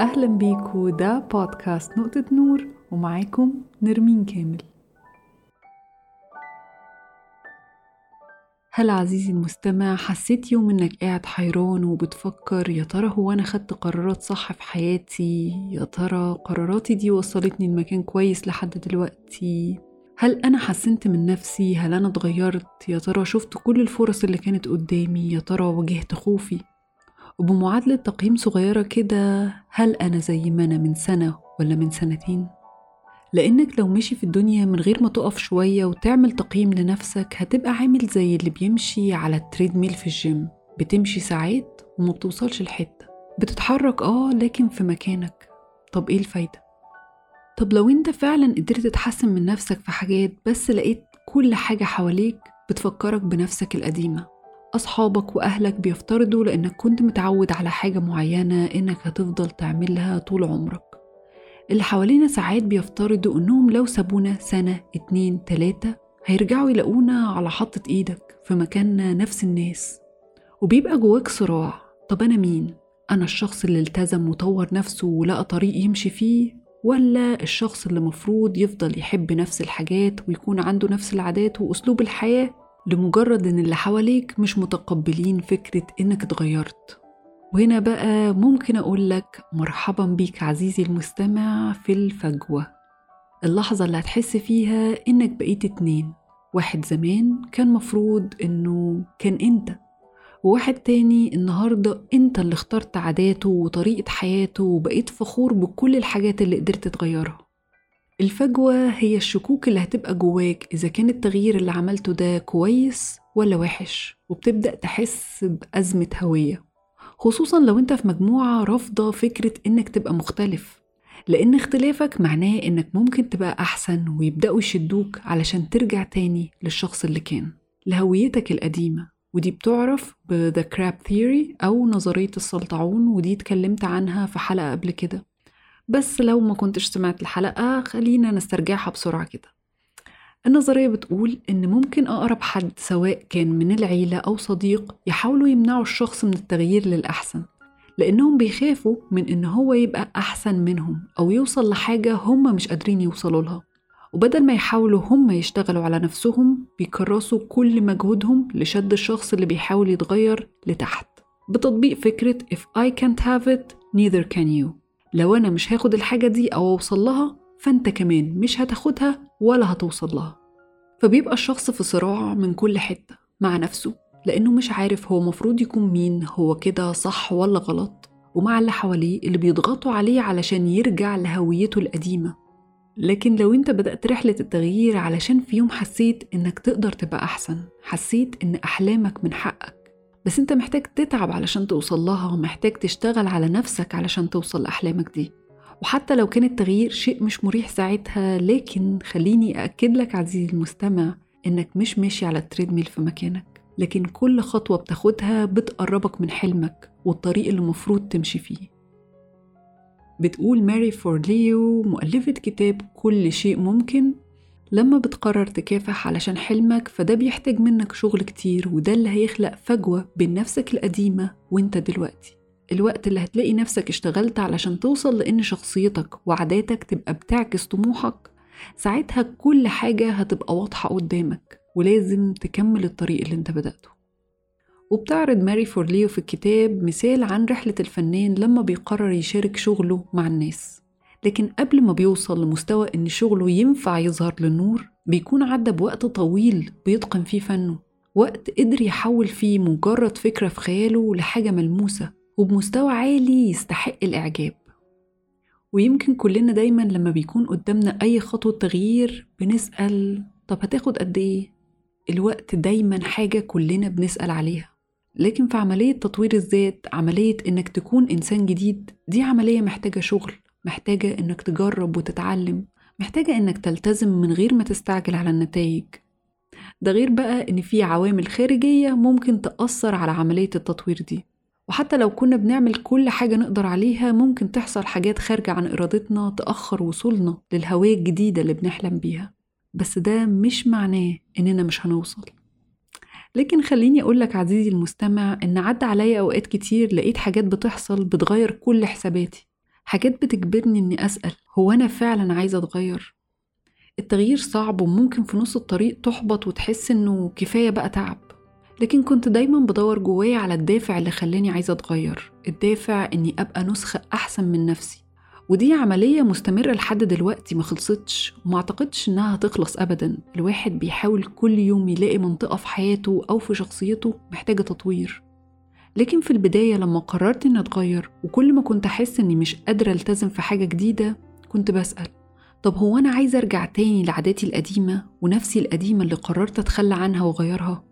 أهلا بيكو ده بودكاست نقطة نور ومعاكم نرمين كامل. هل عزيزي المستمع حسيت يوم إنك قاعد حيران وبتفكر يا ترى هو أنا خدت قرارات صح في حياتي؟ يا ترى قراراتي دي وصلتني لمكان كويس لحد دلوقتي؟ هل أنا حسنت من نفسي؟ هل أنا اتغيرت؟ يا ترى شفت كل الفرص اللي كانت قدامي؟ يا ترى واجهت خوفي؟ وبمعادلة تقييم صغيرة كده هل أنا زي ما أنا من سنة ولا من سنتين؟ لأنك لو مشي في الدنيا من غير ما تقف شوية وتعمل تقييم لنفسك هتبقى عامل زي اللي بيمشي على ال treadmill في الجيم بتمشي ساعات وما بتوصلش لحتة بتتحرك آه لكن في مكانك طب إيه الفايدة؟ طب لو أنت فعلا قدرت تحسن من نفسك في حاجات بس لقيت كل حاجة حواليك بتفكرك بنفسك القديمة أصحابك وأهلك بيفترضوا لأنك كنت متعود على حاجة معينة إنك هتفضل تعملها طول عمرك. اللي حوالينا ساعات بيفترضوا إنهم لو سابونا سنة اتنين تلاتة هيرجعوا يلاقونا على حطة إيدك في مكاننا نفس الناس. وبيبقى جواك صراع. طب أنا مين؟ أنا الشخص اللي التزم وطور نفسه ولقى طريق يمشي فيه ولا الشخص اللي مفروض يفضل يحب نفس الحاجات ويكون عنده نفس العادات وأسلوب الحياة؟ لمجرد إن اللي حواليك مش متقبلين فكرة إنك اتغيرت. وهنا بقى ممكن أقول لك مرحبا بيك عزيزي المستمع في الفجوة. اللحظة اللي هتحس فيها إنك بقيت اتنين. واحد زمان كان مفروض إنه كان أنت وواحد تاني النهاردة أنت اللي اخترت عاداته وطريقة حياته وبقيت فخور بكل الحاجات اللي قدرت تغيرها. الفجوة هي الشكوك اللي هتبقى جواك إذا كان التغيير اللي عملته ده كويس ولا وحش وبتبدأ تحس بأزمة هوية خصوصا لو أنت في مجموعة رافضة فكرة إنك تبقى مختلف لأن اختلافك معناه إنك ممكن تبقى أحسن ويبدأوا يشدوك علشان ترجع تاني للشخص اللي كان. لهويتك القديمة ودي بتعرف ب The Crab Theory أو نظرية السلطعون ودي اتكلمت عنها في حلقة قبل كده. بس لو ما كنتش سمعت الحلقة خلينا نسترجعها بسرعة كده. النظرية بتقول إن ممكن أقرب حد سواء كان من العيلة أو صديق يحاولوا يمنعوا الشخص من التغيير للأحسن لأنهم بيخافوا من إن هو يبقى أحسن منهم أو يوصل لحاجة هم مش قادرين يوصلوا لها. وبدل ما يحاولوا هم يشتغلوا على نفسهم بيكرسوا كل مجهودهم لشد الشخص اللي بيحاول يتغير لتحت. بتطبيق فكرة if I can't have it neither can you. لو أنا مش هاخد الحاجة دي أو أوصل لها فأنت كمان مش هتاخدها ولا هتوصل لها. فبيبقى الشخص في صراع من كل حتة مع نفسه لأنه مش عارف هو مفروض يكون مين هو كده صح ولا غلط؟ ومع اللي حواليه اللي بيضغطوا عليه علشان يرجع لهويته القديمة. لكن لو أنت بدأت رحلة التغيير علشان في يوم حسيت إنك تقدر تبقى أحسن حسيت إن أحلامك من حقك بس انت محتاج تتعب علشان توصل لها ومحتاج تشتغل على نفسك علشان توصل لأحلامك دي. وحتى لو كان التغيير شيء مش مريح ساعتها لكن خليني أأكد لك عزيزي المستمع إنك مش ماشي على ال treadmill في مكانك. لكن كل خطوة بتاخدها بتقربك من حلمك والطريق اللي مفروض تمشي فيه. بتقول ماري فورليو مؤلفة كتاب كل شيء ممكن لما بتقرر تكافح علشان حلمك فده بيحتاج منك شغل كتير وده اللي هيخلق فجوة بين نفسك القديمة وانت دلوقتي. الوقت اللي هتلاقي نفسك اشتغلت علشان توصل لأن شخصيتك وعاداتك تبقى بتعكس طموحك ساعتها كل حاجة هتبقى واضحة قدامك ولازم تكمل الطريق اللي انت بدأته. وبتعرض ماري فورليو في الكتاب مثال عن رحلة الفنان لما بيقرر يشارك شغله مع الناس. لكن قبل ما بيوصل لمستوى إن شغله ينفع يظهر للنور بيكون عدى بوقت طويل بيتقن فيه فنه. وقت قدر يحول فيه مجرد فكرة في خياله لحاجة ملموسة وبمستوى عالي يستحق الإعجاب. ويمكن كلنا دايما لما بيكون قدامنا أي خطوة تغيير بنسأل طب هتاخد قد إيه؟ الوقت دايما حاجة كلنا بنسأل عليها. لكن في عملية تطوير الذات عملية إنك تكون إنسان جديد دي عملية محتاجة شغل. محتاجة إنك تجرب وتتعلم محتاجة إنك تلتزم من غير ما تستعجل على النتائج. ده غير بقى إن في عوامل خارجية ممكن تأثر على عملية التطوير دي. وحتى لو كنا بنعمل كل حاجة نقدر عليها ممكن تحصل حاجات خارجة عن إرادتنا تأخر وصولنا للهوية الجديدة اللي بنحلم بيها. بس ده مش معناه إننا مش هنوصل. لكن خليني أقولك عزيزي المستمع إن عدى عليا أوقات كتير لقيت حاجات بتحصل بتغير كل حساباتي. حاجات بتجبرني إني أسأل هو أنا فعلا عايزة أتغير؟ التغيير صعب وممكن في نص الطريق تحبط وتحس إنه كفاية بقى تعب. لكن كنت دايما بدور جوايا على الدافع اللي خلاني عايزة أتغير الدافع إني أبقى نسخة أحسن من نفسي. ودي عملية مستمرة لحد دلوقتي ما خلصتش وما أعتقدش إنها هتخلص أبدا. الواحد بيحاول كل يوم يلاقي منطقة في حياته أو في شخصيته محتاجة تطوير. لكن في البداية لما قررت إني أتغير وكل ما كنت أحس إني مش قادرة ألتزم في حاجة جديدة كنت بسأل طب هو أنا عايزة أرجع تاني لعاداتي القديمة ونفسي القديمة اللي قررت أتخلى عنها وأغيرها؟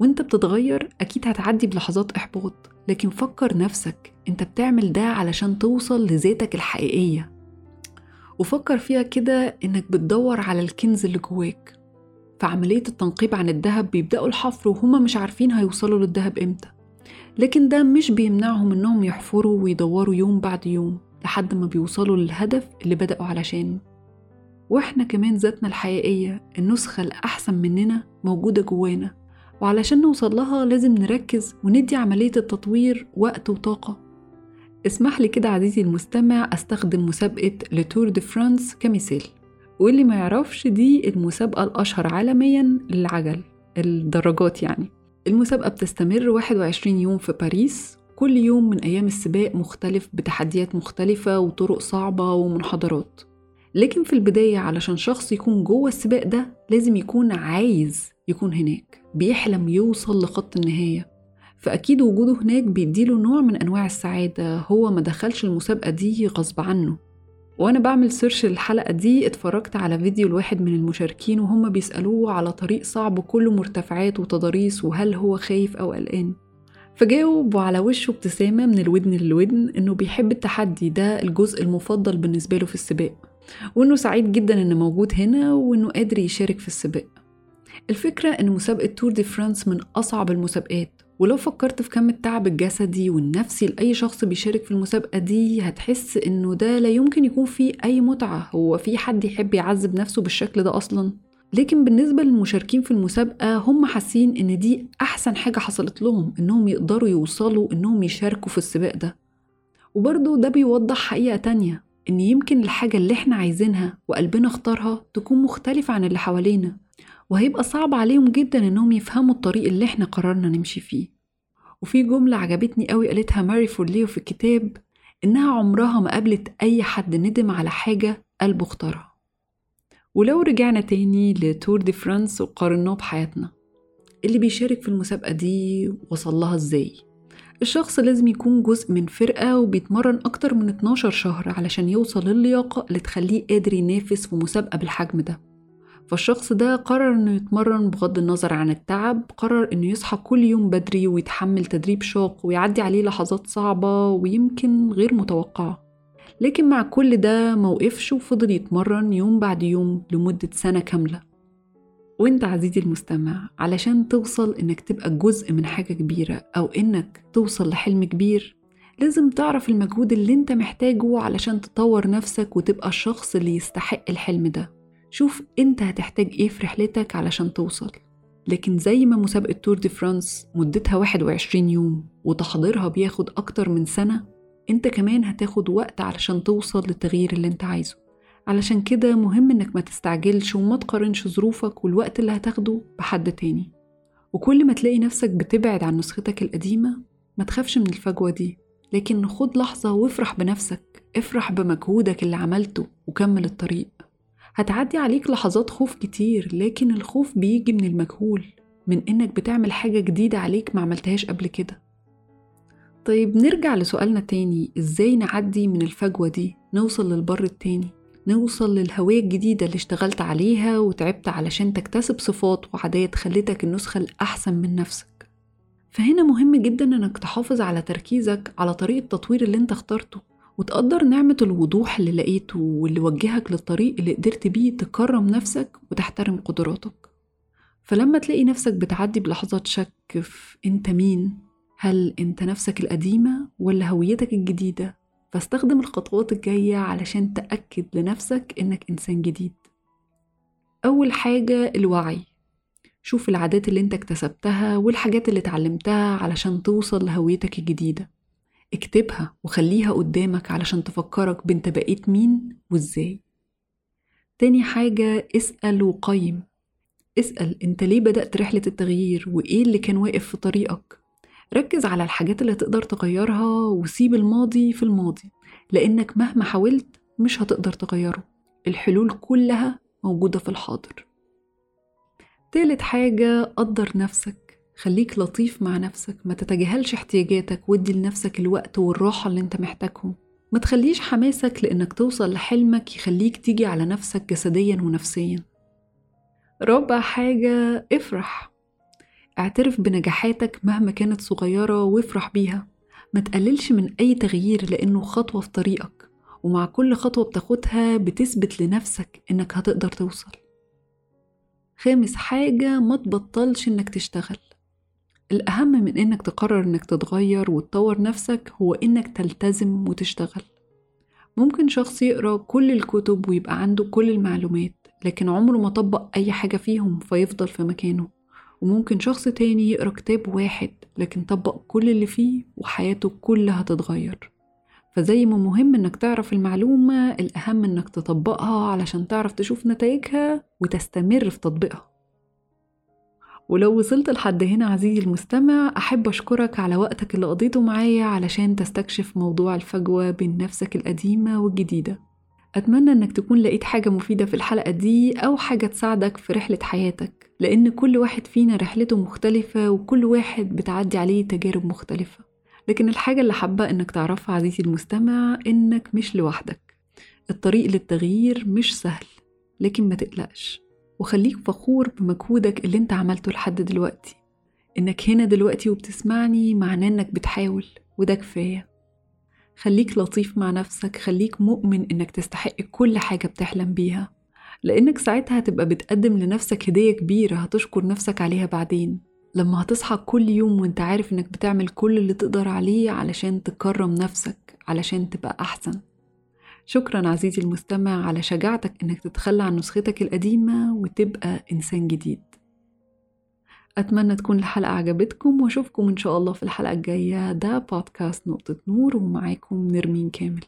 وأنت بتتغير أكيد هتعدي بلحظات إحباط لكن فكر نفسك أنت بتعمل ده علشان توصل لذاتك الحقيقية. وفكر فيها كده إنك بتدور على الكنز اللي جواك. في عملية التنقيب عن الذهب بيبدأوا الحفر وهما مش عارفين هيوصلوا للذهب إمتى. لكن ده مش بيمنعهم إنهم يحفروا ويدوروا يوم بعد يوم لحد ما بيوصلوا للهدف اللي بدأوا علشانه وإحنا كمان ذاتنا الحقيقية النسخة الأحسن مننا موجودة جوانا وعلشان نوصل لها لازم نركز وندي عملية التطوير وقت وطاقة. اسمح لي كده عزيزي المستمع أستخدم مسابقة لتور دي فرانس كمثال واللي ما يعرفش دي المسابقة الأشهر عالميا للعجل الدراجات يعني. المسابقة بتستمر 21 يوم في باريس كل يوم من أيام السباق مختلف بتحديات مختلفة وطرق صعبة ومنحدرات. لكن في البداية علشان شخص يكون جوه السباق ده لازم يكون عايز يكون هناك بيحلم يوصل لخط النهاية. فأكيد وجوده هناك بيديله نوع من أنواع السعادة هو ما دخلش المسابقة دي غصب عنه. وأنا بعمل سيرش للحلقة دي اتفرجت على فيديو لواحد من المشاركين وهم بيسألوه على طريق صعب كله مرتفعات وتضاريس وهل هو خايف أو قلقان. فجاوب وعلى وشه ابتسامة من الودن للودن إنه بيحب التحدي ده الجزء المفضل بالنسبة له في السباق. وإنه سعيد جدا إنه موجود هنا وإنه قادر يشارك في السباق. الفكرة إن مسابقة تور دي فرانس من أصعب المسابقات. ولو فكرت في كم التعب الجسدي والنفسي لأي شخص بيشارك في المسابقة دي هتحس إنه ده لا يمكن يكون فيه أي متعة. هو في حد يحب يعذب نفسه بالشكل ده أصلا؟ لكن بالنسبة للمشاركين في المسابقة هم حاسين إن دي أحسن حاجة حصلت لهم إنهم يقدروا يوصلوا إنهم يشاركوا في السباق ده. وبرضه ده بيوضح حقيقة تانية إن يمكن الحاجة اللي إحنا عايزينها وقلبنا اختارها تكون مختلفة عن اللي حوالينا. وهيبقى صعب عليهم جدا إنهم يفهموا الطريق اللي إحنا قررنا نمشي فيه. وفي جملة عجبتني قوي قالتها ماري فورليو في الكتاب إنها عمرها ما قابلت أي حد ندم على حاجة قلبه اختارها. ولو رجعنا تاني ل Tour de France وقارناه بحياتنا اللي بيشارك في المسابقة دي وصل لها إزاي؟ الشخص لازم يكون جزء من فرقة وبيتمرن أكتر من 12 شهر علشان يوصل للياقة اللي تخليه قادر ينافس في مسابقة بالحجم ده. فالشخص ده قرر إنه يتمرن بغض النظر عن التعب قرر إنه يصحى كل يوم بدري ويتحمل تدريب شاق ويعدي عليه لحظات صعبة ويمكن غير متوقعة. لكن مع كل ده موقفش وفضل يتمرن يوم بعد يوم لمدة سنة كاملة. وإنت عزيزي المستمع علشان توصل إنك تبقى جزء من حاجة كبيرة أو إنك توصل لحلم كبير لازم تعرف المجهود اللي إنت محتاجه علشان تطور نفسك وتبقى الشخص اللي يستحق الحلم ده. شوف انت هتحتاج إيه في رحلتك علشان توصل. لكن زي ما مسابقة تور دي فرانس مدتها 21 يوم وتحضيرها بياخد أكتر من سنة انت كمان هتاخد وقت علشان توصل للتغيير اللي انت عايزه. علشان كده مهم انك ما تستعجلش وما تقارنش ظروفك والوقت اللي هتاخده بحد تاني. وكل ما تلاقي نفسك بتبعد عن نسختك القديمة ما تخافش من الفجوة دي. لكن خد لحظة وافرح بنفسك افرح بمجهودك اللي عملته وكمل الطريق. هتعدي عليك لحظات خوف كتير لكن الخوف بيجي من المجهول من إنك بتعمل حاجة جديدة عليك ما عملتهاش قبل كده. طيب نرجع لسؤالنا تاني إزاي نعدي من الفجوة دي؟ نوصل للبر التاني نوصل للهوية الجديدة اللي اشتغلت عليها وتعبت علشان تكتسب صفات وعادات خلتك النسخة الأحسن من نفسك. فهنا مهم جدا إنك تحافظ على تركيزك على طريقة التطوير اللي أنت اخترته. وتقدر نعمة الوضوح اللي لقيته واللي وجهك للطريق اللي قدرت بيه تكرم نفسك وتحترم قدراتك. فلما تلاقي نفسك بتعدي بلحظات شك في أنت مين هل أنت نفسك القديمة ولا هويتك الجديدة فاستخدم الخطوات الجاية علشان تأكد لنفسك إنك إنسان جديد. أول حاجة الوعي. شوف العادات اللي أنت اكتسبتها والحاجات اللي اتعلمتها علشان توصل لهويتك الجديدة. اكتبها وخليها قدامك علشان تفكرك بنت بقيت مين وازاي. تاني حاجة اسأل وقيم. اسأل انت ليه بدأت رحلة التغيير وإيه اللي كان واقف في طريقك. ركز على الحاجات اللي تقدر تغيرها وسيب الماضي في الماضي لأنك مهما حاولت مش هتقدر تغيره. الحلول كلها موجودة في الحاضر. تالت حاجة قدر نفسك. خليك لطيف مع نفسك ما تتجاهلش احتياجاتك ودي لنفسك الوقت والراحة اللي انت محتاجهم. ما تخليش حماسك لإنك توصل لحلمك يخليك تيجي على نفسك جسديا ونفسيا. رابع حاجة افرح. اعترف بنجاحاتك مهما كانت صغيرة وافرح بيها. ما تقللش من أي تغيير لأنه خطوة في طريقك. ومع كل خطوة بتاخدها بتثبت لنفسك إنك هتقدر توصل. خامس حاجة ما تبطلش إنك تشتغل. الأهم من إنك تقرر إنك تتغير وتطور نفسك هو إنك تلتزم وتشتغل. ممكن شخص يقرأ كل الكتب ويبقى عنده كل المعلومات لكن عمره ما طبق أي حاجة فيهم فيفضل في مكانه. وممكن شخص تاني يقرأ كتاب واحد لكن طبق كل اللي فيه وحياته كلها تتغير. فزي ما مهم إنك تعرف المعلومة الأهم إنك تطبقها علشان تعرف تشوف نتائجها وتستمر في تطبيقها. ولو وصلت لحد هنا عزيزي المستمع أحب أشكرك على وقتك اللي قضيته معايا علشان تستكشف موضوع الفجوة بين نفسك القديمة والجديدة. أتمنى إنك تكون لقيت حاجة مفيدة في الحلقة دي أو حاجة تساعدك في رحلة حياتك لأن كل واحد فينا رحلته مختلفة وكل واحد بتعدي عليه تجارب مختلفة. لكن الحاجة اللي حابة إنك تعرفها عزيزي المستمع إنك مش لوحدك. الطريق للتغيير مش سهل لكن ما تقلقش. وخليك فخور بمجهودك اللي انت عملته لحد دلوقتي. إنك هنا دلوقتي وبتسمعني معناه إنك بتحاول وده كفاية. خليك لطيف مع نفسك خليك مؤمن إنك تستحق كل حاجة بتحلم بيها. لإنك ساعتها هتبقى بتقدم لنفسك هدية كبيرة هتشكر نفسك عليها بعدين. لما هتصحى كل يوم وانت عارف إنك بتعمل كل اللي تقدر عليه علشان تكرم نفسك علشان تبقى أحسن. شكرا عزيزي المستمع على شجاعتك إنك تتخلى عن نسختك القديمة وتبقى إنسان جديد. أتمنى تكون الحلقة عجبتكم وأشوفكم إن شاء الله في الحلقة الجاية. ده بودكاست نقطة نور ومعاكم نرمين كامل.